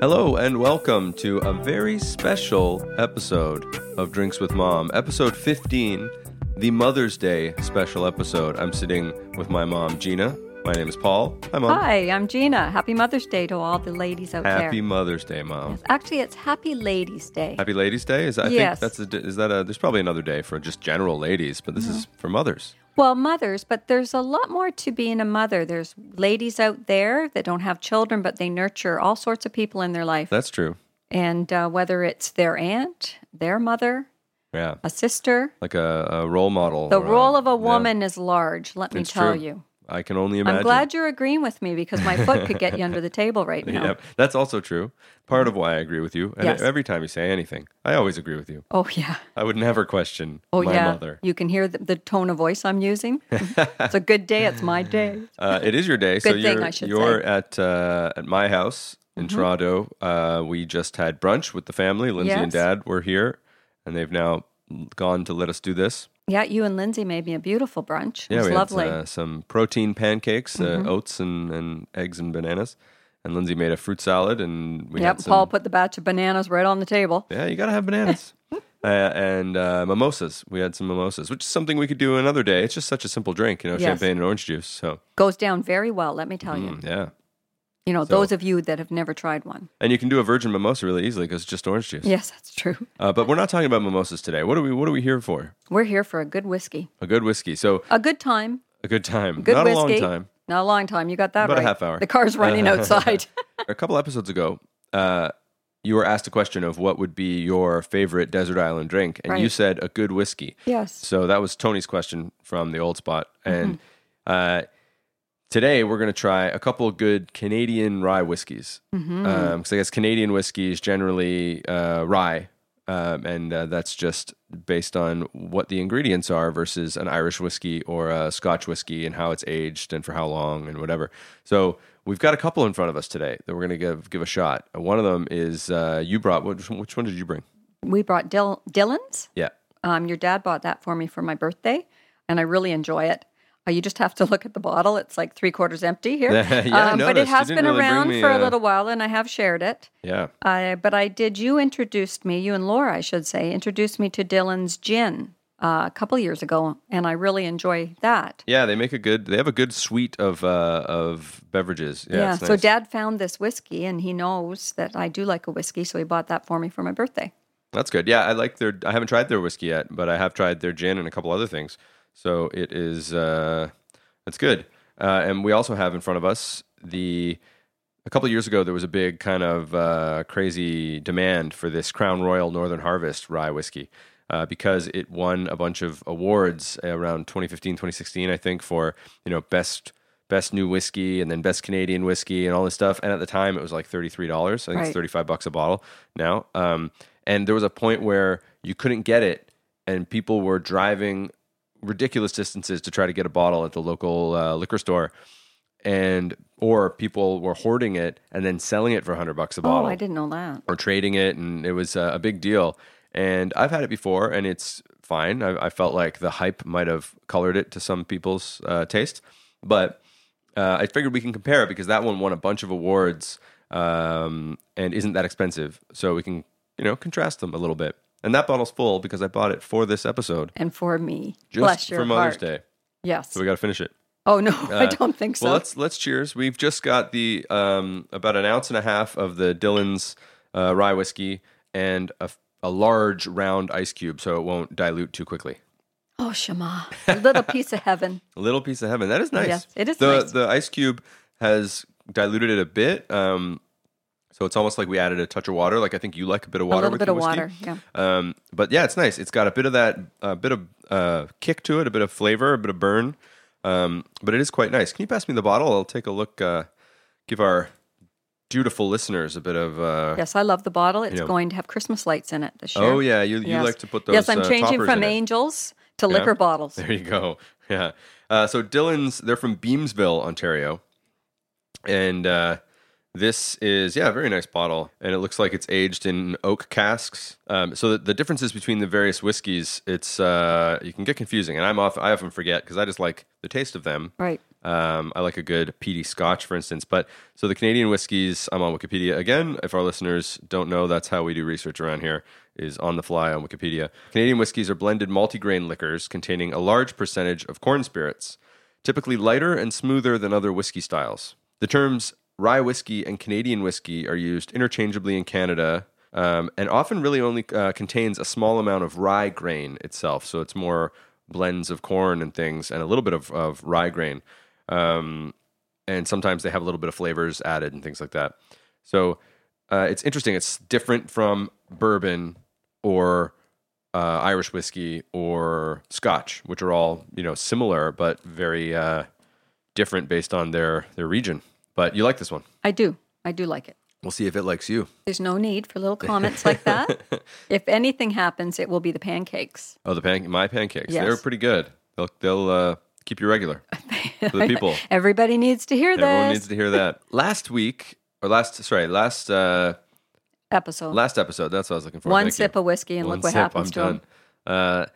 Hello and welcome to a very special episode of Drinks with Mom, episode 15, the Mother's Day special episode. I'm sitting with my mom, Gina. My name is Paul. Hi, Mom. Hi, I'm Gina. Happy Mother's Day to all the ladies out there. Happy. Mother's Day, Mom. Actually, it's Happy Ladies Day. Happy Ladies Day? Is I Yes. think that's a, is that a, there's probably another day for just general ladies, but this is for mothers. Well, mothers, but there's a lot more to being a mother. There's ladies out there that don't have children, but they nurture all sorts of people in their life. That's true. And uh, whether it's their aunt, their mother, Yeah. a sister, Like a, a role model. the role of a yeah. woman is large, let me It's tell true. you. I can only imagine. I'm glad you're agreeing with me because my foot could get you under the table right now. Yep, that's also true. Part of why I agree with you. And Yes. every time you say anything, I always agree with you. Oh, yeah. I would never question Oh, my yeah. mother. You can hear the, the tone of voice I'm using. it's a good day. It's my day. Uh, it is your day, so Good thing, you're I should you're say. Mm-hmm. at uh, at my house in Toronto. Uh, we just had brunch with the family. Lindsay and Dad were here, and they've now gone to let us do this. Yeah, you and Lindsay made me a beautiful brunch. It Yeah, was we lovely. Mm-hmm. had uh, some protein pancakes, uh, oats and, and eggs and bananas, and Lindsay made a fruit salad, and we yep, had some. Paul put the batch of bananas right on the table. Yeah, you gotta have bananas. uh, and uh, mimosas. We had some mimosas, which is something we could do another day. It's just such a simple drink, you know, Yes. champagne and orange juice. So Goes down very well, let me tell you. mm, yeah, You know, So- those of you that have never tried one. and you can do a virgin mimosa really easily because it's just orange juice. Yes, that's true. Uh, but we're not talking about mimosas today. What are we? What are we here for? We're here for a good whiskey. A good whiskey. So A good time. a good time. Good not whiskey. a long time. Not a long time. You got that About a half hour. The car's running outside. A couple episodes ago, uh, you were asked a question of what would be your favorite desert island drink, and you said a good whiskey. yes. So that was Tony's question from the old spot. And Mm-hmm. uh, today we're going to try a couple of good Canadian rye whiskeys. Because Mm-hmm. I guess Canadian whiskey is generally uh, rye. Um, and uh, that's just based on what the ingredients are versus an Irish whiskey or a Scotch whiskey and how it's aged and for how long and whatever. So we've got a couple in front of us today that we're going to give give a shot. One of them is uh, you brought. Which, which one did you bring? We brought Dil- Dillon's. Yeah. Um, your dad bought that for me for my birthday, and I really enjoy it. Uh, you just have to look at the bottle; it's like three quarters empty here. Yeah, um, but it has been really around me for a a- little while, and I have shared it. Yeah. Uh, but I did. You introduced me, you and Laura, I should say, introduced me to Dillon's gin uh, a couple years ago, and I really enjoy that. Yeah, they make a good. They have a good suite of uh, of beverages. Yeah, Yeah. So nice. Dad found this whiskey, and he knows that I do like a whiskey, so he bought that for me for my birthday. that's good. Yeah, I like their. I haven't tried their whiskey yet, but I have tried their gin and a couple other things. So it is. Uh, it's good. Uh, and we also have in front of us the. A couple of years ago, there was a big kind of uh, crazy demand for this Crown Royal Northern Harvest rye whiskey uh, because it won a bunch of awards around 2015, 2016, I think, for you know best best new whiskey and then best Canadian whiskey and all this stuff. And at the time, it was like thirty three dollars. I think it's Right. thirty five bucks a bottle now. Um, and there was a point where you couldn't get it, and people were driving ridiculous distances to try to get a bottle at the local uh, liquor store. And or people were hoarding it and then selling it for hundred bucks a bottle Oh, I didn't know that. or trading it, and it was uh, a big deal. And I've had it before, and it's fine. I, I felt like the hype might have colored it to some people's uh, taste, but uh, I figured we can compare it because that one won a bunch of awards um, and isn't that expensive, so we can you know contrast them a little bit. And that bottle's full because I bought it for this episode, And for me, just bless your for Mother's heart. Day. Yes. So we got to finish it. oh no, I Uh, don't think so. Well, let's let's cheers. We've just got the um, about an ounce and a half of the Dillon's uh, rye whiskey and a, a large round ice cube, so it won't dilute too quickly. oh, Shema, a little piece of heaven. A little piece of heaven. That is nice. Yes, it is The nice. the ice cube has diluted it a bit, um, so it's almost like we added a touch of water. Like I think you like a bit of A water. little with bit of whiskey. water. Yeah. Um, but yeah, it's nice. It's got a bit of that, a bit of uh, kick to it, a bit of flavor, a bit of burn. Um, but it is quite nice. Can you pass me the bottle? I'll take a look. Uh, give our dutiful listeners a bit of. Uh, Yes, I love the bottle. It's know. going to have Christmas lights in it this year. Oh yeah, you you Yes. like to put those. Yes, I'm uh, changing from it. angels to liquor bottles. There you go. Yeah. Uh, so Dillon's, they're from Beamsville, Ontario, and uh, this is yeah, a very nice bottle, and it looks like it's aged in oak casks. Um, so the, the differences between the various whiskeys, it's uh, you can get confusing, and I'm off. I often forget because I just like the taste of them. Right. Um, I like a good peaty Scotch, for instance. But so the Canadian whiskeys, I'm on Wikipedia again. If our listeners don't know, that's how we do research around here. Is on the fly on Wikipedia. Canadian whiskeys are blended multigrain liquors containing a large percentage of corn spirits, typically lighter and smoother than other whiskey styles. The terms rye whiskey and Canadian whiskey are used interchangeably in Canada um, and often really only uh, contains a small amount of rye grain itself. So it's more blends of corn and things and a little bit of, of rye grain. Um, and sometimes they have a little bit of flavors added and things like that. So uh, it's interesting. It's different from bourbon or uh, Irish whiskey or Scotch, which are all you know similar but very uh, different based on their their region. But you like this one. I do. I do like it. We'll see if it likes you. There's no need for little comments like that. if anything happens, it will be the pancakes. Oh, the pan- my pancakes. Yes. They're pretty good. They'll they'll uh, keep you regular for the people. Everybody needs to hear Everyone this needs to hear that. Last week or last sorry last uh, episode. last episode. That's what I was looking for. One Thank sip you. of whiskey and One look what sip, happens I'm to done. them. Uh,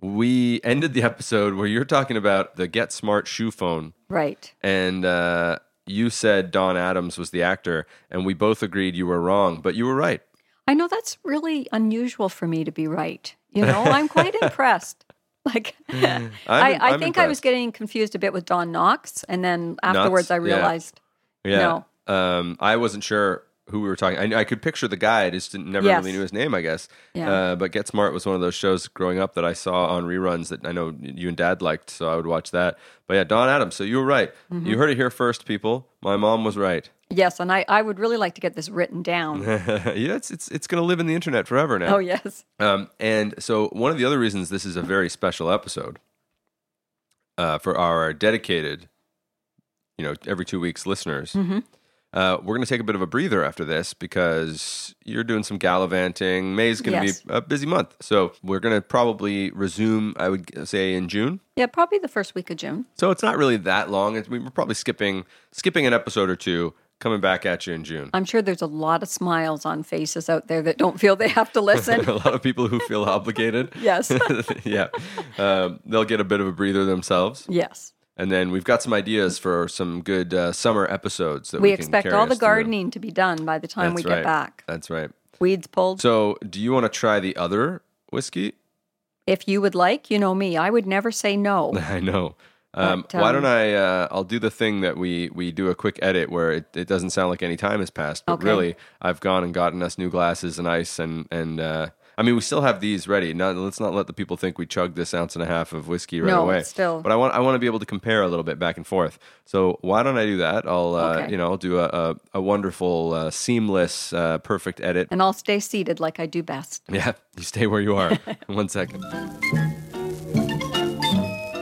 we ended the episode where you're talking about the Get Smart shoe phone, Right. and uh, you said Don Adams was the actor, and we both agreed you were wrong, but you were right. I know that's really unusual for me to be right. You know, I'm quite impressed. Like, I, I I'm think I was getting confused a bit with Don Knotts, and then afterwards? I Yeah. realized, Yeah. Um, I wasn't sure who we were talking. I, I could picture the guy. I just didn't, never Yes. really knew his name. I guess. Yeah. Uh, but Get Smart was one of those shows growing up that I saw on reruns that I know you and Dad liked, so I would watch that. But yeah, Don Adams. So you were right. Mm-hmm. You heard it here first, people. My mom was right. yes, and I, I would really like to get this written down. yeah, it's it's it's going to live in the internet forever now. oh, yes. Um, and so one of the other reasons this is a very special episode uh, for our dedicated, you know, every two weeks listeners. Uh, we're going to take a bit of a breather after this because you're doing some gallivanting. May is going to Yes. be a busy month, so we're going to probably resume. I would say in June. Yeah, probably the first week of June. So it's not really that long. It's, we we're probably skipping skipping an episode or two, coming back at you in June. I'm sure there's a lot of smiles on faces out there that don't feel they have to listen. a lot of people who feel obligated. yes. yeah, um, they'll get a bit of a breather themselves. Yes. And then we've got some ideas for some good uh, summer episodes that We we, expect all the us through. gardening to be done by the time we That's get back. That's right. Weeds pulled. So, do you want to try the other whiskey? if you would like, you know me, I would never say no. I know. Um, But, why um, don't I? Uh, I'll do the thing that we we do a quick edit where it, it doesn't sound like any time has passed, but Okay. really I've gone and gotten us new glasses and ice and and uh, I mean we still have these ready. Not, let's not let the people think we chugged this ounce and a half of whiskey right No, away. still- but I want I want to be able to compare a little bit back and forth. So why don't I do that? I'll uh, Okay. you know I'll do a a, a wonderful uh, seamless uh, perfect edit. And I'll stay seated like I do best. Yeah, you stay where you are. One second.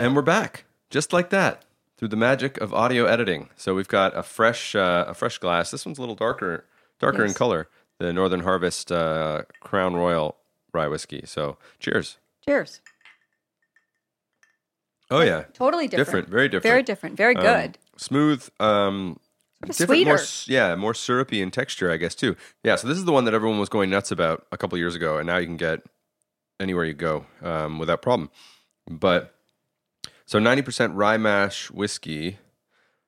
And we're back, just like that, through the magic of audio editing. So we've got a fresh, uh, a fresh glass. This one's a little darker, darker in color. The Northern Harvest uh, Crown Royal rye whiskey. So cheers. Cheers. Oh yeah, Totally different. different, very different. Very different. Very Um, good. smooth. Um, Sort of different, more, yeah, more syrupy in texture, I guess too. Yeah, so this is the one that everyone was going nuts about a couple years ago, and now you can get anywhere you go um, without problem. But so ninety percent rye mash whiskey,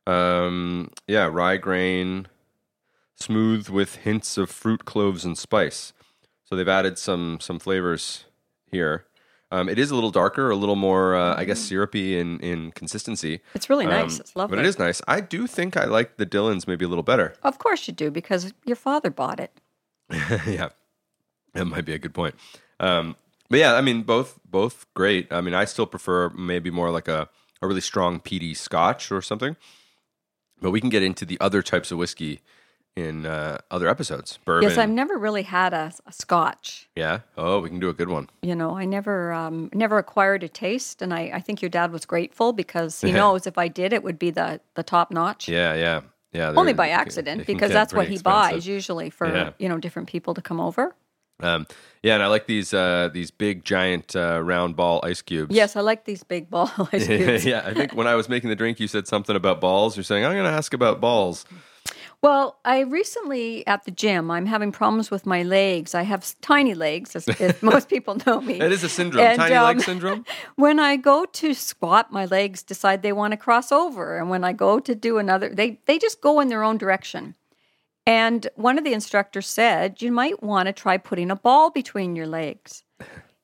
um, yeah, rye grain, smooth with hints of fruit, cloves, and spice. So they've added some some flavors here. Um, it is a little darker, a little more, uh, I guess, syrupy in in consistency. It's really nice. Um, it's lovely. But it is nice. I do think I like the Dillons maybe a little better. Of course you do, because your father bought it. yeah, that might be a good point. Um, but yeah, I mean, both both great. I mean, I still prefer maybe more like a, a really strong peaty Scotch or something. But we can get into the other types of whiskey in uh, other episodes. Bourbon. Yes, I've never really had a, a Scotch. yeah. Oh, we can do a good one. You know, I never um, never acquired a taste, and I, I think your dad was grateful because he knows if I did, it would be the the top notch. Yeah, yeah, yeah. Only by accident, because that's what he expensive. buys usually for Yeah. you know different people to come over. Um, yeah, and I like these uh, these big giant uh, round ball ice cubes. Yes, I like these big ball ice cubes. yeah, I think when I was making the drink, you said something about balls. You're saying I'm going to ask about balls. Well, I recently at the gym, I'm having problems with my legs. I have tiny legs, as if most people know me. It is a syndrome, And, tiny um, leg syndrome. when I go to squat, my legs decide they want to cross over, and when I go to do another, they they just go in their own direction. And one of the instructors said you might want to try putting a ball between your legs.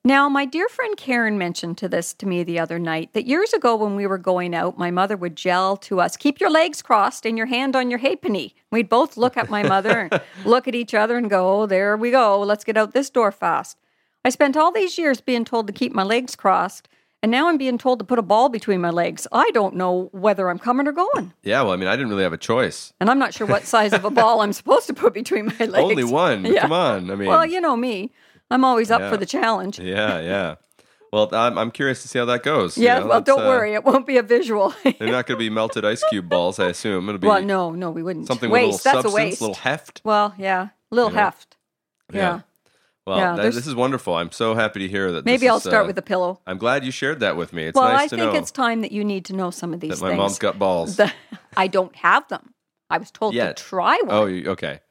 Now, my dear friend Karen mentioned to this to me the other night that years ago when we were going out, my mother would yell to us, "Keep your legs crossed and your hand on your halfpenny." We'd both look at my mother and look at each other and go, oh, "There we go. Let's get out this door fast." I spent all these years being told to keep my legs crossed, and now I'm being told to put a ball between my legs. I don't know whether I'm coming or going, Yeah, well, I mean, I didn't really have a choice. and I'm not sure what size of a ball I'm supposed to put between my legs. Only one. Yeah. Come on. I mean, Well, you know me. I'm always up Yeah. for the challenge. yeah, yeah. Well, I'm, I'm curious to see how that goes. you Yeah, know, well, don't uh, worry. It won't be a visual. They're not going to be melted ice cube balls, I assume. It'll be well, no, no, we wouldn't. something waste. with a little That's substance, a waste. little heft. Well, yeah, little You know? heft. Yeah. Well, Yeah, that- this is wonderful. I'm so happy to hear that. Maybe I'll is, start uh, with a pillow. I'm glad you shared that with me. It's Well, nice I to think know it's time that you need to know some of these that my things. mom's got balls. The- I don't have them. I was told Yet. to try one. oh, you- okay.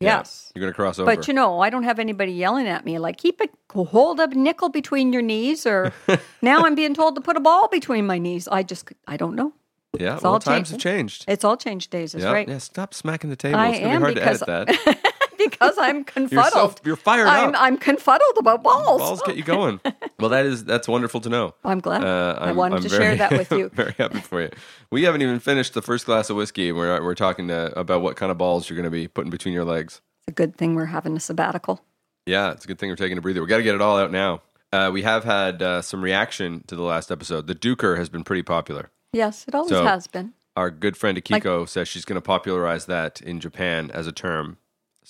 Yeah. yes. You're going to cross over. But you know, I don't have anybody yelling at me like, keep a hold a nickel between your knees, or now I'm being told to put a ball between my knees. I just, I don't know. yeah, it's well, all times changed. have changed. It's all changed days, is yeah, right. yeah. Stop smacking the table. I it's going to am be hard because- to edit that. because I'm You're confuddled. so you're fired I'm, up. I'm confuddled about balls. Balls get you going. well, that is that's wonderful to know. I'm glad. Uh, I I'm- wanted I'm to very- share that with you. very happy for you. We haven't even finished the first glass of whiskey. We're we're talking to, about what kind of balls you're going to be putting between your legs. It's a good thing we're having a sabbatical. Yeah, it's a good thing we're taking a breather. We got to get it all out now. Uh, we have had uh, some reaction to the last episode. The Duker has been pretty popular. Yes, it always So- has been. Our good friend Akiko says she's going to popularize that in Japan as a term.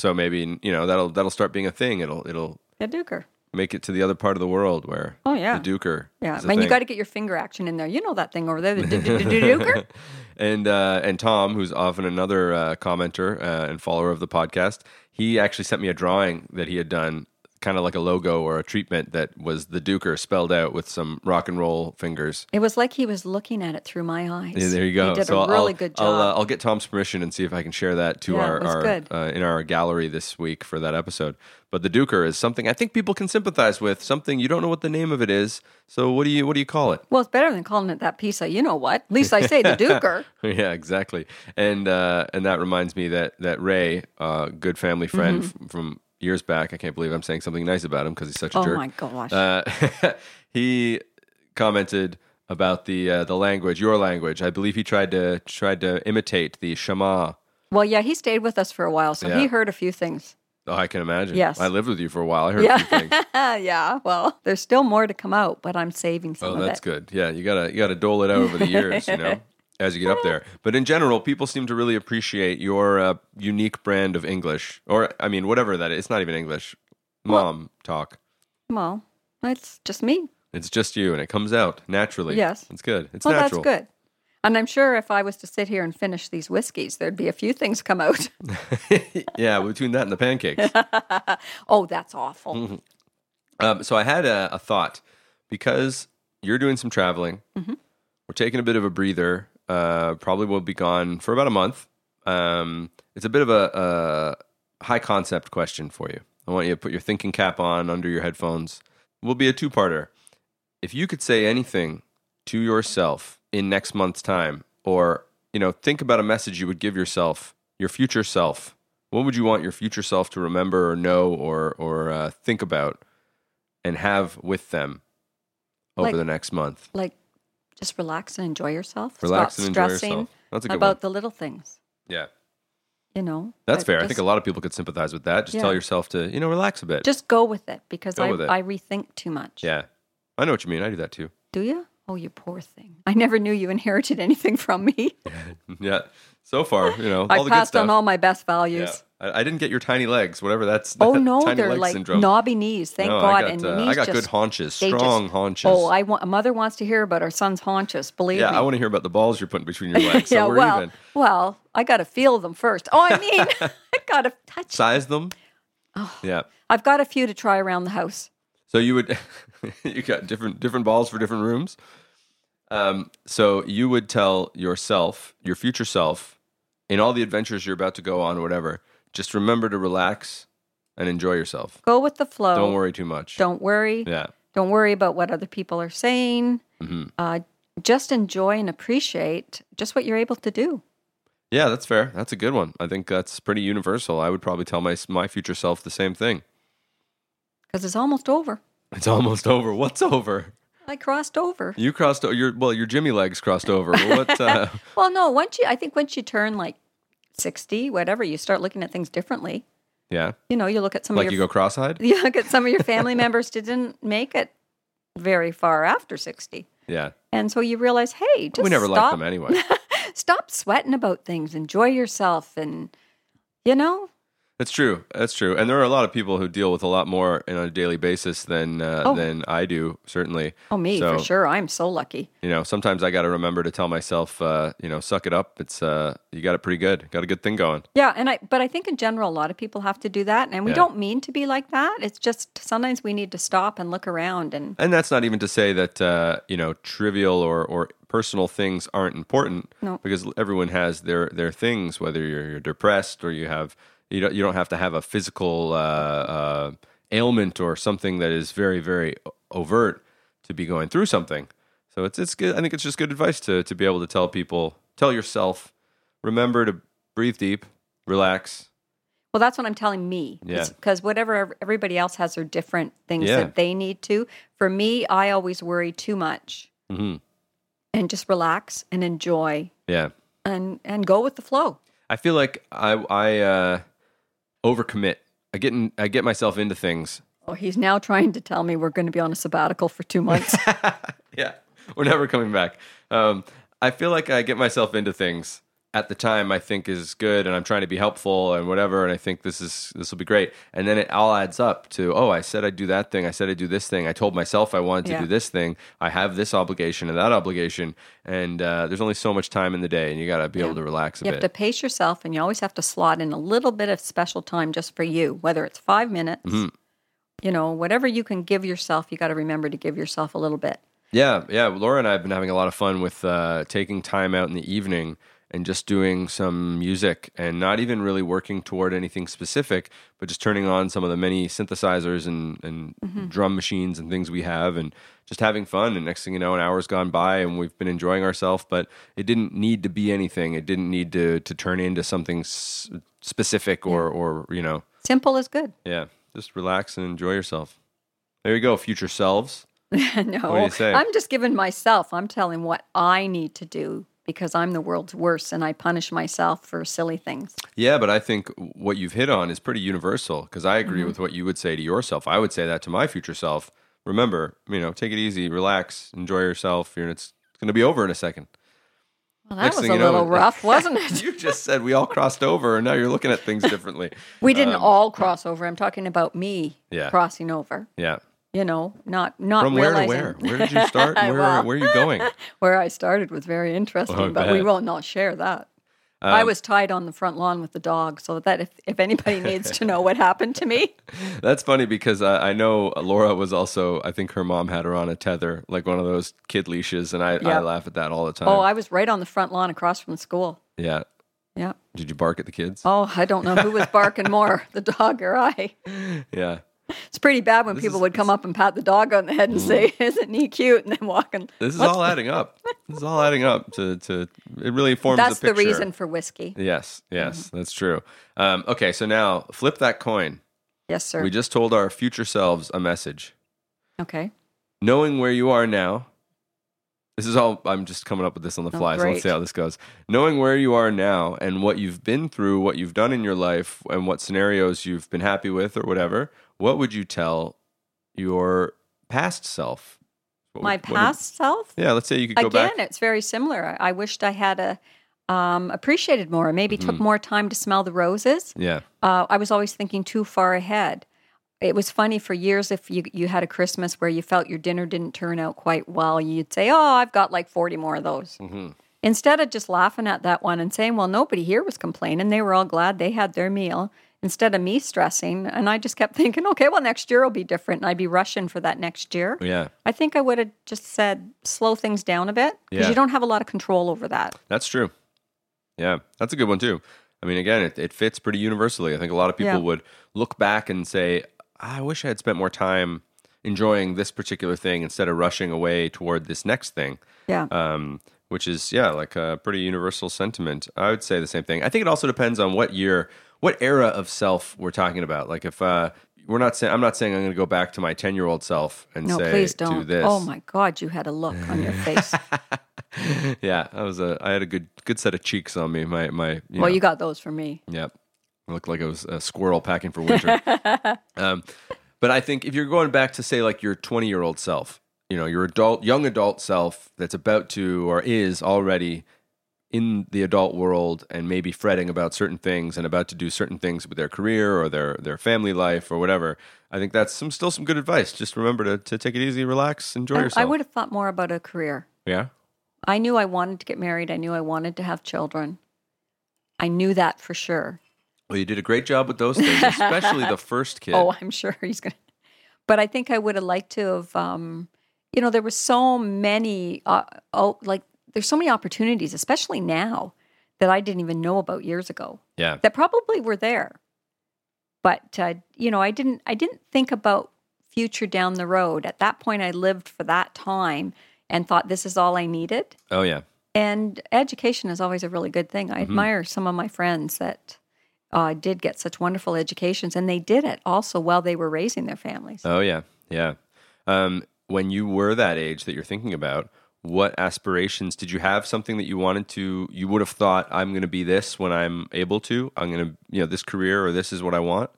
So maybe you know that'll that'll start being a thing. It'll it'll A duker. make it to the other part of the world where Oh, yeah. the Duker. Yeah, is a man, you got to get your finger action in there. You know that thing over there, the du- du- du- du- duker. and uh, and Tom, who's often another uh, commenter uh, and follower of the podcast, he actually sent me a drawing that he had done, kind of like a logo or a treatment that was the Duker spelled out with some rock and roll fingers. It was like he was looking at it through my eyes. Yeah, there you go. He did so a really I'll, good I'll, job. uh, I'll get Tom's permission and see if I can share that to Yeah, our, our. Uh, in our gallery this week for that episode. But the Duker is something I think people can sympathize with. Something you don't know what the name of it is. So what do you what do you call it? well, it's better than calling it that piece of you know what. At least I say the duker. yeah, exactly. And uh, and that reminds me that that Ray, uh, good family friend Mm-hmm. f- from years back. I can't believe I'm saying something nice about him because he's such a jerk. Oh jerk. my gosh. Uh, he commented about the uh, the language, your language. I believe he tried to tried to imitate the Shema. well, yeah, he stayed with us for a while, so Yeah. he heard a few things. Oh, I can imagine. Yes. I lived with you for a while. I heard a few things. Yeah, yeah. Well, there's still more to come out, but I'm saving some Oh, that's good. Yeah, you gotta you gotta dole it out over the years, you know, as you get up there. But in general, people seem to really appreciate your uh, unique brand of English, or I mean, whatever that is. It's not even English. Mom talk. Well, it's just me. It's just you, and it comes out naturally. Yes. it's good. It's Well, natural. that's good. And I'm sure if I was to sit here and finish these whiskeys, there'd be a few things come out. yeah, between that and the pancakes. oh, that's awful. Mm-hmm. Um, so I had a, a thought because you're doing some traveling. Mm-hmm. We're taking a bit of a breather. Uh, probably will be gone for about a month. Um, it's a bit of a, a high concept question for you. I want you to put your thinking cap on under your headphones. Will be a two parter. If you could say anything to yourself in next month's time, or you know, think about a message you would give yourself, your future self. What would you want your future self to remember or know or or uh, think about and have with them over Like- the next month? Like, just relax and enjoy yourself. Relax Stop and enjoy stressing yourself. That's a good about one. the little things. Yeah, You know, that's fair. I just- think a lot of people could sympathize with that. Just tell yourself to you know relax a bit. Just go with it because Go I, with it. I rethink too much. yeah, I know what you mean. I do that too. Do you? Oh, you poor thing. I never knew you inherited anything from me. Yeah. So far, you know, I all the good passed on all my best yeah. values. I, I didn't get your tiny legs, whatever that's. Oh no, they're like syndrome. knobby knees. Thank No, God. I got, and uh, knees I got just, good haunches, they just- haunches. Oh, I want a mother wants to hear about our son's haunches. Believe yeah, me. I want to hear about the balls you're putting between your legs. So yeah, we're well, even. well, I got to feel them first. Oh, I mean, I got to touch. Size them. Oh. Yeah. I've got a few to try around the house. So you would you got different different balls for different rooms. Um, so you would tell yourself, your future self, in all the adventures you're about to go on, whatever, just remember to relax and enjoy yourself. Go with the flow. Don't worry too much. Don't worry. Yeah. Don't worry about what other people are saying. hmm Uh, just enjoy and appreciate just what you're able to do. Yeah, that's fair. That's a good one. I think that's pretty universal. I would probably tell my my future self the same thing. Because it's almost over. It's almost over. What's over? I crossed over. You crossed over. your well, your Jimmy legs crossed over. What? Uh, Well, no, once you, I think once you turn like 60, whatever, you start looking at things differently. yeah, You know, you look at some like of you your go cross-eyed. you look at some of your family members didn't make it very far after 60. Yeah, And so you realize, hey, just we never stop, liked them anyway. stop sweating about things, enjoy yourself, and you know, That's true. That's true. And there are a lot of people who deal with a lot more on a daily basis than uh, Oh. than I do. Certainly. oh me So- for sure. I'm so lucky. You know, sometimes I got to remember to tell myself, uh, you know, suck it up. It's uh, you got it pretty good. Got a good thing going. Yeah, and I but I think in general a lot of people have to do that, and we Yeah. don't mean to be like that. It's just sometimes we need to stop and look around and And that's not even to say that uh, you know trivial or, or personal things aren't important. No. because everyone has their their things. Whether you're, you're depressed or you have you don't you don't have to have a physical uh, uh, ailment or something that is very very overt to be going through something. So it's it's good. I think it's just good advice to to be able to tell people, tell yourself, remember to breathe deep, relax. well, that's what I'm telling me. Yeah. Because whatever everybody else has are different things Yeah. that they need to. For me, I always worry too much, hmm and just relax and enjoy Yeah. and and go with the flow. I feel like I I uh, overcommit. I get in, I get myself into things. Oh, he's now trying to tell me we're going to be on a sabbatical for two months. yeah, we're never coming back. Um, I feel like I get myself into things at the time I think is good, and I'm trying to be helpful and whatever, and I think this is this will be great, and then it all adds up to oh, I said I'd do that thing, I said I'd do this thing, I told myself I wanted to Yeah. do this thing, I have this obligation and that obligation, and uh, there's only so much time in the day, and you got to be able to relax a You bit. have to pace yourself, and you always have to slot in a little bit of special time just for you, whether it's five minutes, Mm-hmm. you know, whatever you can give yourself, you got to remember to give yourself a little bit. Yeah, yeah. Laura and I have been having a lot of fun with uh, taking time out in the evening and just doing some music and not even really working toward anything specific, but just turning on some of the many synthesizers and, and mm-hmm. drum machines and things we have and just having fun. And next thing you know, an hour's gone by and we've been enjoying ourselves, but it didn't need to be anything. It didn't need to, to turn into something s- specific or, or, you know, Simple is good. yeah, just relax and enjoy yourself. There you go, future selves. no, do you say? I'm just giving myself, I'm telling what I need to do because I'm the world's worst and I punish myself for silly things. Yeah, but I think what you've hit on is pretty universal because I Mm-hmm. agree with what you would say to yourself. I would say that to my future self. Remember, you know, take it easy, relax, enjoy yourself. You're, it's, it's going to be over in a second. Well, that Next was a you know- little rough, wasn't it? you just said we all crossed over, and now you're looking at things differently. We didn't all cross over. I'm talking about me Um, Yeah. crossing over. Yeah. You know, not not From where to where? Where did you start? Where, Well. where are you going? where I started was very interesting, Oh, I but we will not share that. I Um, was tied on the front lawn with the dog, so that if, if anybody needs to know what happened to me, That's funny because uh, I know Laura was also, I think her mom had her on a tether, like one of those kid leashes, and I, I laugh at that all the time. oh, I was right on the front lawn across from the school. yeah. Yeah. Did you bark at the kids? Oh, I don't know who was barking more, the dog or I. Yeah. It's pretty bad when people would come up and pat the dog on the head and say, "Isn't he cute?" and then walking. This is all adding up. This is all adding up to, to it really forms That's picture. the reason for whiskey. Yes, yes, Mm-hmm. that's true. Um, okay, so now flip that coin. Yes, sir. We just told our future selves a message. okay. Knowing where you are now, this is all, I'm just coming up with this on the Oh, fly, so let's see how this goes. Knowing where you are now and what you've been through, what you've done in your life, and what scenarios you've been happy with or whatever, what would you tell your past self? What My would- what would- past self. yeah, let's say you could go Again, back. it's very similar. I I wished I had a um, appreciated more. Maybe took Mm-hmm. more time to smell the roses. Yeah. Uh, I was always thinking too far ahead. It was funny for years if you you had a Christmas where you felt your dinner didn't turn out quite well, you'd say, "Oh, I've got like forty more of those." Mm-hmm. Instead of just laughing at that one and saying, "Well, nobody here was complaining; they were all glad they had their meal." Instead of me stressing, and I just kept thinking, "Okay, well, next year will be different," and I'd be rushing for that next year. Yeah. I think I would have just said slow things down a bit because Yeah. you don't have a lot of control over that. That's true. Yeah, that's a good one too. I mean, again, it, it fits pretty universally. I think a lot of people Yeah. would look back and say, I wish I had spent more time enjoying this particular thing instead of rushing away toward this next thing. Yeah. Um, which is, yeah, like a pretty universal sentiment. I would say the same thing. I think it also depends on what year, what era of self we're talking about. Like if, uh, we're not saying, I'm not saying I'm going to go back to my 10 year old self and no, say, please do don't. this. Oh my God, you had a look on your face. yeah, I was a, I had a good, good set of cheeks on me. My, my, you well, know, you got those from me. Yep. I looked like I was a squirrel packing for winter. um, but I think if you're going back to say like your 20 year old self, you know, your adult, young adult self that's about to or is already in the adult world and maybe fretting about certain things and about to do certain things with their career or their, their family life or whatever. I think that's some still some good advice. Just remember to, to take it easy, relax, enjoy I- yourself. I would have thought more about a career. yeah. I knew I wanted to get married. I knew I wanted to have children. I knew that for sure. Well, you did a great job with those things, especially the first kid. Oh, I'm sure he's going to. But I think I would have liked to have, um, you know, there were so many, uh, oh, like, there's so many opportunities, especially now, that I didn't even know about years ago yeah. that probably were there. But, uh, you know, I didn't, I didn't think about future down the road. At that point, I lived for that time and thought this is all I needed. Oh, yeah. And education is always a really good thing. I admire some of my friends that uh, did get such wonderful educations, and they did it also while they were raising their families. Oh yeah, yeah. Um, when you were that age that you're thinking about, what aspirations did you have? Something that you wanted to? You would have thought, I'm going to be this when I'm able to. I'm going to, you know, this career or this is what I want.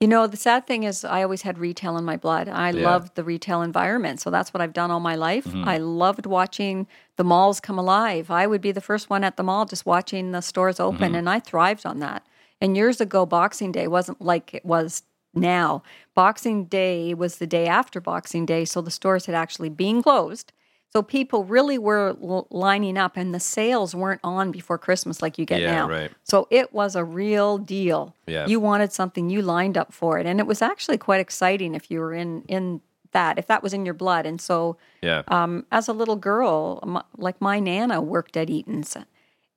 You know, the sad thing is, I always had retail in my blood. I Yeah. loved the retail environment. So that's what I've done all my life. Mm-hmm. I loved watching the malls come alive. I would be the first one at the mall just watching the stores open, Mm-hmm. and I thrived on that. And years ago, Boxing Day wasn't like it was now. Boxing Day was the day after Boxing Day. So the stores had actually been closed. So people really were l- lining up, and the sales weren't on before Christmas like you get Yeah, now. right. So it was a real deal. Yeah. You wanted something, you lined up for it, and it was actually quite exciting if you were in in that, if that was in your blood. And so, Yeah, um, as a little girl, m like my nana worked at Eaton's,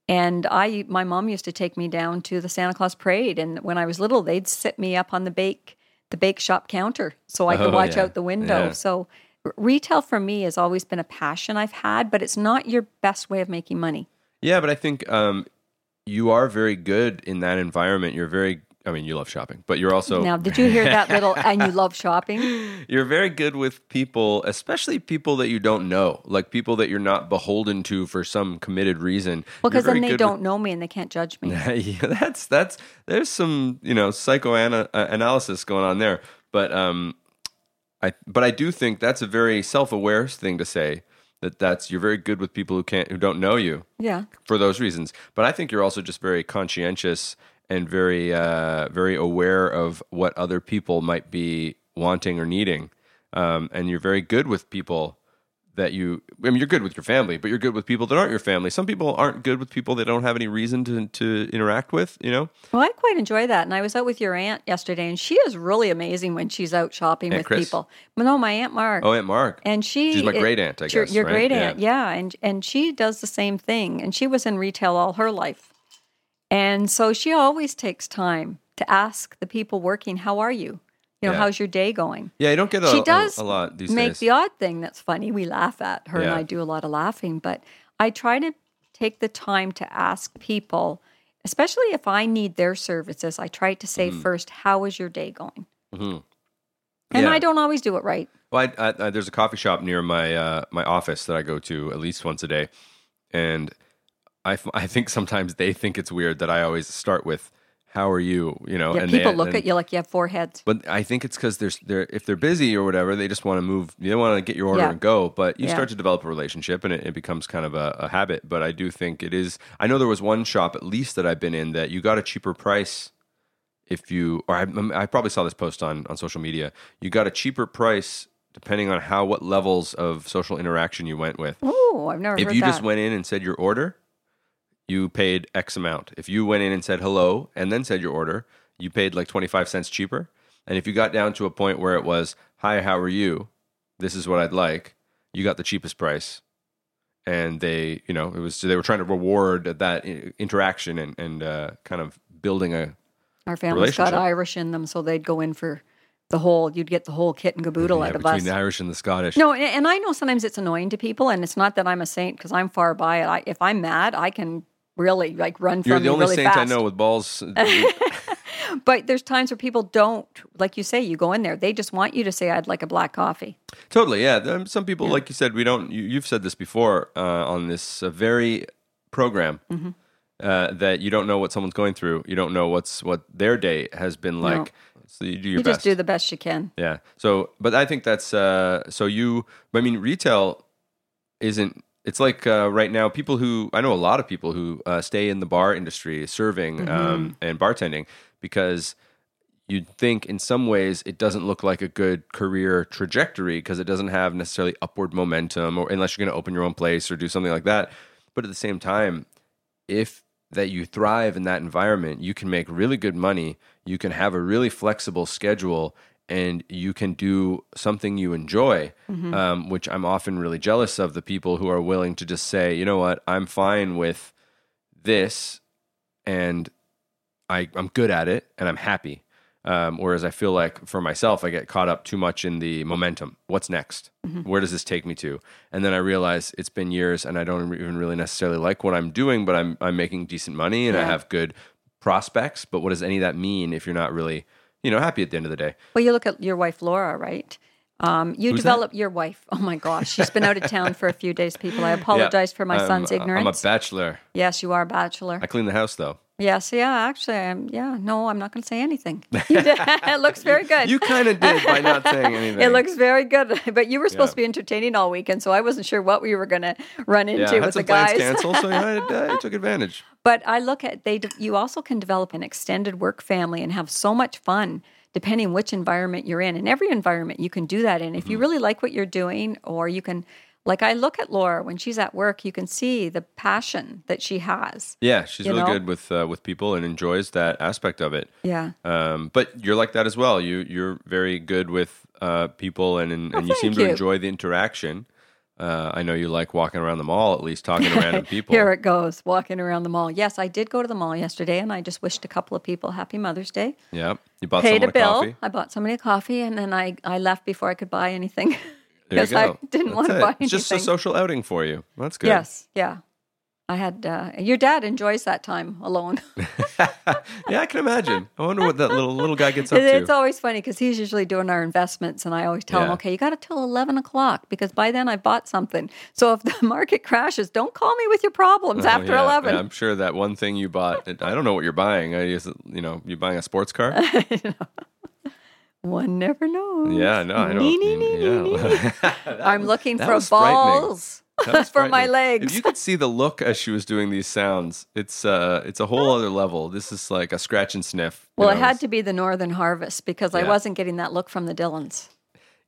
and I, my mom used to take me down to the Santa Claus parade, and when I was little, they'd sit me up on the bake the bake shop counter so I could Oh, watch yeah. out the window. Yeah. So. Retail for me has always been a passion I've had, but it's not your best way of making money. yeah. But I think um, you are very good in that environment. You're very. I mean, you love shopping, but you're also Now, did you hear that little? And you love shopping. you're very good with people, especially people that you don't know, like people that you're not beholden to for some committed reason. Well, because then they don't know me and they can't judge me. yeah, that's that's there's some you know psychoanalysis going on there, but um, I but I do think that's a very self-aware thing to say that that's you're very good with people who can't who don't know you Yeah. for those reasons. But I think you're also just very conscientious and very uh, very aware of what other people might be wanting or needing, um, and you're very good with people that you. I mean, you're good with your family, but you're good with people that aren't your family. Some people aren't good with people they don't have any reason to to interact with. You know, Well, I quite enjoy that. And I was out with your aunt yesterday, and she is really amazing when she's out shopping Aunt with Chris? people. No, my aunt Mark. oh, Aunt Mark. and she She's my great aunt, I your, guess, Your right? great Yeah. aunt, yeah. And and she does the same thing. And she was in retail all her life, and so she always takes time to ask the people working, "How are you? You know, Yeah. how's your day going?" yeah, you don't get a, she does a, lot these make days. the odd thing that's funny. We laugh at her, and I do a lot of laughing. But I try to take the time to ask people, especially if I need their services. I try to say first, "How is your day going?" And Mm-hmm. Yeah. I don't always do it right. Well, I, I, I, there's a coffee shop near my uh, my office that I go to at least once a day, and I, f- I think sometimes they think it's weird that I always start with "How are you?" You know, Yeah, and people they, look and- at you like you have four heads. But I think it's because they're, they're if they're busy or whatever, they just want to move. They want to get your order Yeah. and go. But you Yeah. start to develop a relationship, and it, it becomes kind of a, a habit. But I do think it is. I know there was one shop at least that I've been in that you got a cheaper price if you. Or I, I probably saw this post on on social media. You got a cheaper price depending on how what levels of social interaction you went with. Oh, I've never If heard you that. just went in and said your order, you paid X amount. If you went in and said hello and then said your order, you paid like 25 cents cheaper. And if you got down to a point where it was, hi, how are you? This is what I'd like, you got the cheapest price. and they, you know, it was they were trying to reward that interaction and and uh, kind of building a Our family's got Irish in them, so they'd go in for the whole. You'd get the whole kit and caboodle yeah, out of between us. the Irish and the Scottish. No, and, and I know sometimes it's annoying to people, and it's not that I'm a saint because I'm far by it. I, if I'm mad, I can really like run from You're the only really saint I know with balls. But there's times where people don't, like you say, you go in there, they just want you to say, "I'd like a black coffee." Totally, yeah. Some people, like you said, we don't. You, you've said this before uh, on this uh, very program Mm-hmm. uh, that you don't know what someone's going through. You don't know what's what their day has been like. So you do your You best. just do the best you can. yeah. So, but I think that's uh, so. You, I mean, retail isn't. It's like uh, right now, people who I know a lot of people who uh, stay in the bar industry, serving Mm-hmm. um, and bartending, because you'd think in some ways it doesn't look like a good career trajectory because it doesn't have necessarily upward momentum, or unless you're going to open your own place or do something like that. But at the same time, if that you thrive in that environment, you can make really good money. You can have a really flexible schedule, and you can do something you enjoy. Um, which I'm often really jealous of the people who are willing to just say, you know what, I'm fine with this, and I, I'm good at it, and I'm happy. Um, whereas I feel like for myself, I get caught up too much in the momentum. What's next? Where does this take me to? And then I realize it's been years, and I don't even really necessarily like what I'm doing, but I'm I'm making decent money and I have good prospects. But what does any of that mean if you're not really, you know, happy at the end of the day? Well, you look at your wife Laura, right? Um, you Who's that? develop your wife. Oh my gosh, she's been out of town for a few days. People, I apologize for my I'm- son's ignorance. I'm a bachelor. yes, you are a bachelor. I clean the house though. yes, yeah, actually, I'm, yeah. No, I'm not going to say anything. You it looks very good. You kind of did by not saying anything. It looks very good, but you were supposed Yeah. to be entertaining all weekend, so I wasn't sure what we were going to run into yeah, with the guys. canceled, so yeah, I, I took advantage. But I look at they. You also can develop an extended work family and have so much fun, depending which environment you're in. In every environment, you can do that in. If Mm-hmm. you really like what you're doing, or you can, like I look at Laura when she's at work, you can see the passion that she has. Yeah, she's really know? good with uh, with people and enjoys that aspect of it. Yeah. Um, but you're like that as well. You you're very good with uh, people, and and, and you Oh, seem to enjoy the interaction. Uh, I know you like walking around the mall, at least talking to random people. Here it goes, walking around the mall. Yes, I did go to the mall yesterday, and I just wished a couple of people Happy Mother's Day. yeah, you bought Paid a bill. coffee. I bought somebody a coffee, and then I, I left before I could buy anything because I didn't That's want to buy anything. It's just a social outing for you. That's good. Yes, yeah. I had uh, your dad enjoys that time alone. yeah, I can imagine. I wonder what that little little guy gets up it's to. It's always funny because he's usually doing our investments, and I always tell him, "Okay, you got to till eleven o'clock because by then I bought something. So if the market crashes, don't call me with your problems Oh, after yeah. eleven. I'm sure that one thing you bought. I don't know what you're buying. I just, you know, you buying a sports car? One never knows. Yeah, no, I don't. Nee, nee, nee, yeah. I'm looking for balls for my legs. If you could see the look as she was doing these sounds, it's uh, it's a whole other level. This is like a scratch and sniff. well, it had to be the Northern Harvest because I wasn't getting that look from the Dillons.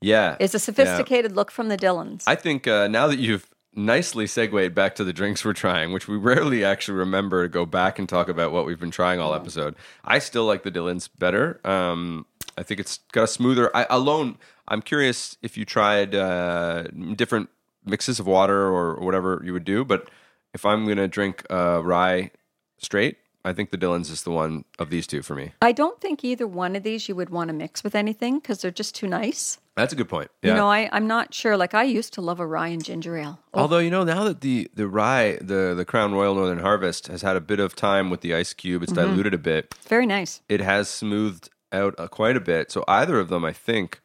Yeah, It's a sophisticated look from the Dillons. I think uh, now that you've nicely segued back to the drinks we're trying, which we rarely actually remember to go back and talk about what we've been trying all episode. I still like the Dillons better. Um, I think it's got a smoother. I, alone, I'm curious if you tried uh, different mixes of water or whatever you would do. But if I'm gonna drink uh, rye straight, I think the Dillons is the one of these two for me. I don't think either one of these you would want to mix with anything because they're just too nice. That's a good point. Yeah. You know, I, I'm not sure. Like I used to love a rye and ginger ale. Oh, Although you know now that the the rye the the Crown Royal Northern Harvest has had a bit of time with the ice cube, it's diluted a bit. very nice. It has smoothed out uh, quite a bit. So either of them, I think,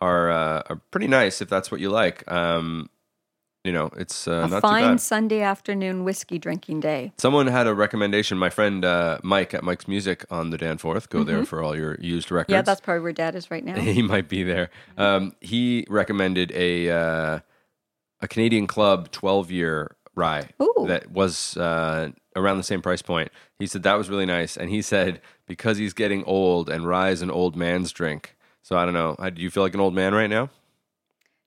are uh, are pretty nice if that's what you like. Um, you know, it's uh, a fine. Sunday afternoon whiskey drinking day. Someone had a recommendation. My friend uh, Mike at Mike's Music on the Danforth. Go there for all your used records. Mm-hmm. Yeah, that's probably where Dad is right now. he might be there. Um, he recommended a uh, a Canadian Club 12 year rye Ooh. that was uh, around the same price point. He said that was really nice, and he said because he's getting old and rye is an old man's drink. So I don't know. Do you feel like an old man right now?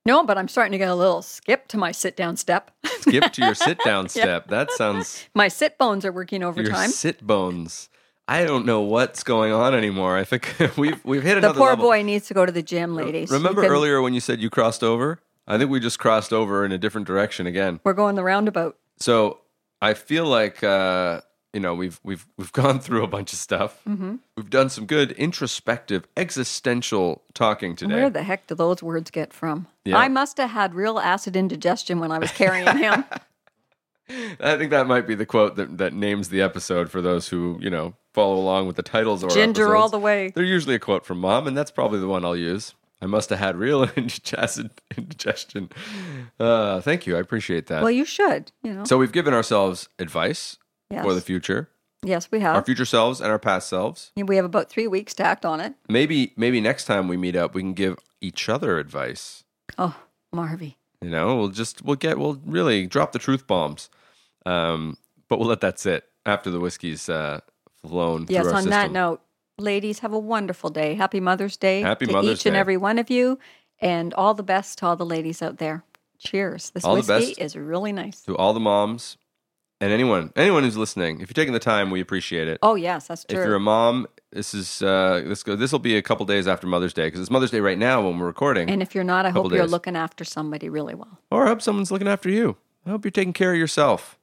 No, but I'm starting to get a little skip to my sit down step. Skip to your sit down step. That sounds my sit bones are working overtime. your sit bones. I don't know what's going on anymore. I think we've we've hit another. The poor level. boy needs to go to the gym, ladies. Remember can- earlier when you said you crossed over? I think we just crossed over in a different direction again. We're going the roundabout. So I feel like uh, you know we've we've we've gone through a bunch of stuff. Mm-hmm. We've done some good introspective, existential talking today. Where the heck do those words get from? Yeah. I must have had real acid indigestion when I was carrying him. I think that might be the quote that, that names the episode for those who you know follow along with the titles of Ginger all the way. They're usually a quote from mom, and that's probably the one I'll use. I must have had real acid indigestion. Uh, thank you. I appreciate that. Well, you should. You know. so we've given ourselves advice yes. for the future, yes, we have. our future selves and our past selves. We have about three weeks to act on it. Maybe maybe next time we meet up, we can give each other advice. Oh, Marvy. You know, we'll just we'll get we'll really drop the truth bombs, um, but we'll let that sit after the whiskey's uh, flown Yes, on system. that note, ladies, have a wonderful day. Happy Mother's Day Happy to Mother's each and every one of you, and all the best to all the ladies out there. Cheers. This All whiskey is really nice. to all the moms and anyone anyone who's listening. If you're taking the time, we appreciate it. Oh, yes, that's true. If you're a mom, this is uh, this go. This will be a couple days after Mother's Day because it's Mother's Day right now when we're recording. And if you're not, I hope you're looking after somebody really well. or I hope someone's looking after you. I hope you're taking care of yourself.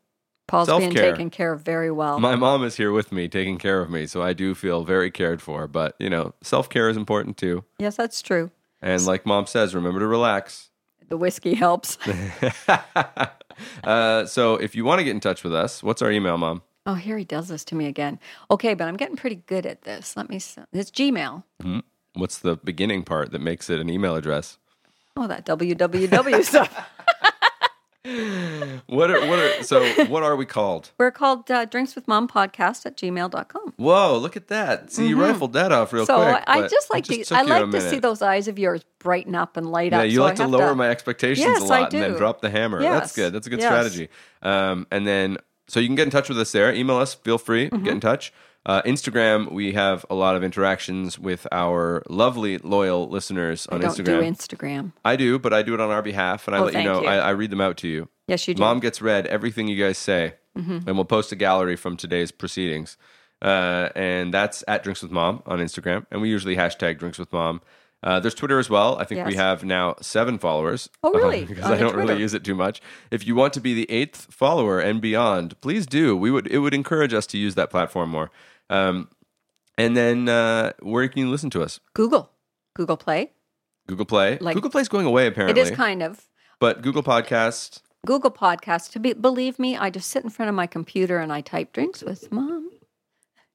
Paul's being Self-care. taken care of very well. My mom is here with me, taking care of me, so I do feel very cared for. But you know, self care is important too. yes, that's true. And like mom says, remember to relax. The whiskey helps. uh, so if you want to get in touch with us, what's our email, mom? oh, here he does this to me again. Okay, but I'm getting pretty good at this. Let me. It's Gmail. What's the beginning part that makes it an email address? Oh, that www stuff. What are what are so what are we called? We're called uh, Drinks with Mom Podcast at gmail.com. Whoa, look at that. See, you rifled that off real Mm-hmm. So quick. I, I just like just to. I like to see those eyes of yours brighten up and light Yeah, up. Yeah, you so like to lower my expectations Yes, a lot and then drop the hammer. That's good. That's a good Yes. strategy. Um, and then so you can get in touch with us there. Email us. Feel free. Mm-hmm. Get in touch. Uh, Instagram, we have a lot of interactions with our lovely, loyal listeners on I don't Instagram. do Instagram. I do, but I do it on our behalf, and I Oh, let you thank know. you. I, I read them out to you. Yes, you do. Mm-hmm. Mom gets read everything you guys say, and we'll post a gallery from today's proceedings. Uh, and that's at Drinks with Mom on Instagram, and we usually hashtag Drinks with Mom. Uh, there's Twitter as well. I think we Yes. have now seven followers. Oh, really? because On I the don't really Twitter? use it too much. If you want to be the eighth follower and beyond, please do. We would it would encourage us to use that platform more. Um, and then uh, where can you listen to us? Google. Google Play. Google Play. Like- Google Play's going away apparently, It is kind of. but Google Podcast. Google Podcast. To be, believe me, I just sit in front of my computer and I type drinks with mom.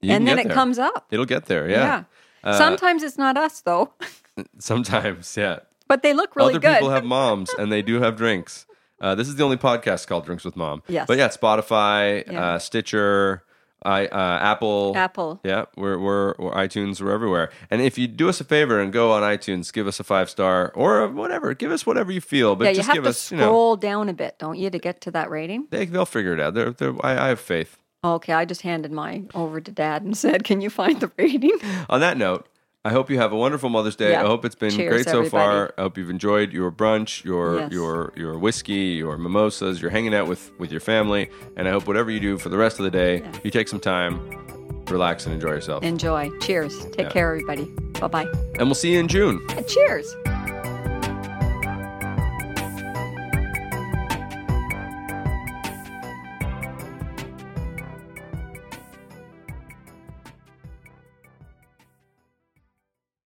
You and then it there. comes up. It'll get there. Yeah. Uh, Sometimes it's not us though, Sometimes, yeah. but they look really Other good. people have moms and they do have drinks. Uh, this is the only podcast called Drinks with Mom. Yes. But yeah, Spotify, Yeah. Uh, Stitcher, I, uh, Apple. Apple. Yeah, we're, we're, we're iTunes, we're everywhere. And if you do us a favor and go on iTunes, give us a five star or whatever, give us whatever you feel. But yeah, you just have give to us, you know, scroll down a bit, don't you, to get to that rating? they, they'll figure it out. They're, they're, I, I have faith. Okay, I just handed mine over to Dad and said, "Can you find the rating?" On that note, I hope you have a wonderful Mother's Day. Yeah. I hope it's been Cheers, great so everybody. far. I hope you've enjoyed your brunch, your Yes. your your whiskey, your mimosas. You're hanging out with with your family, and I hope whatever you do for the rest of the day, you take some time, relax, and enjoy yourself. Enjoy. Cheers. Take Yeah. care, everybody. Bye bye. and we'll see you in June. Cheers.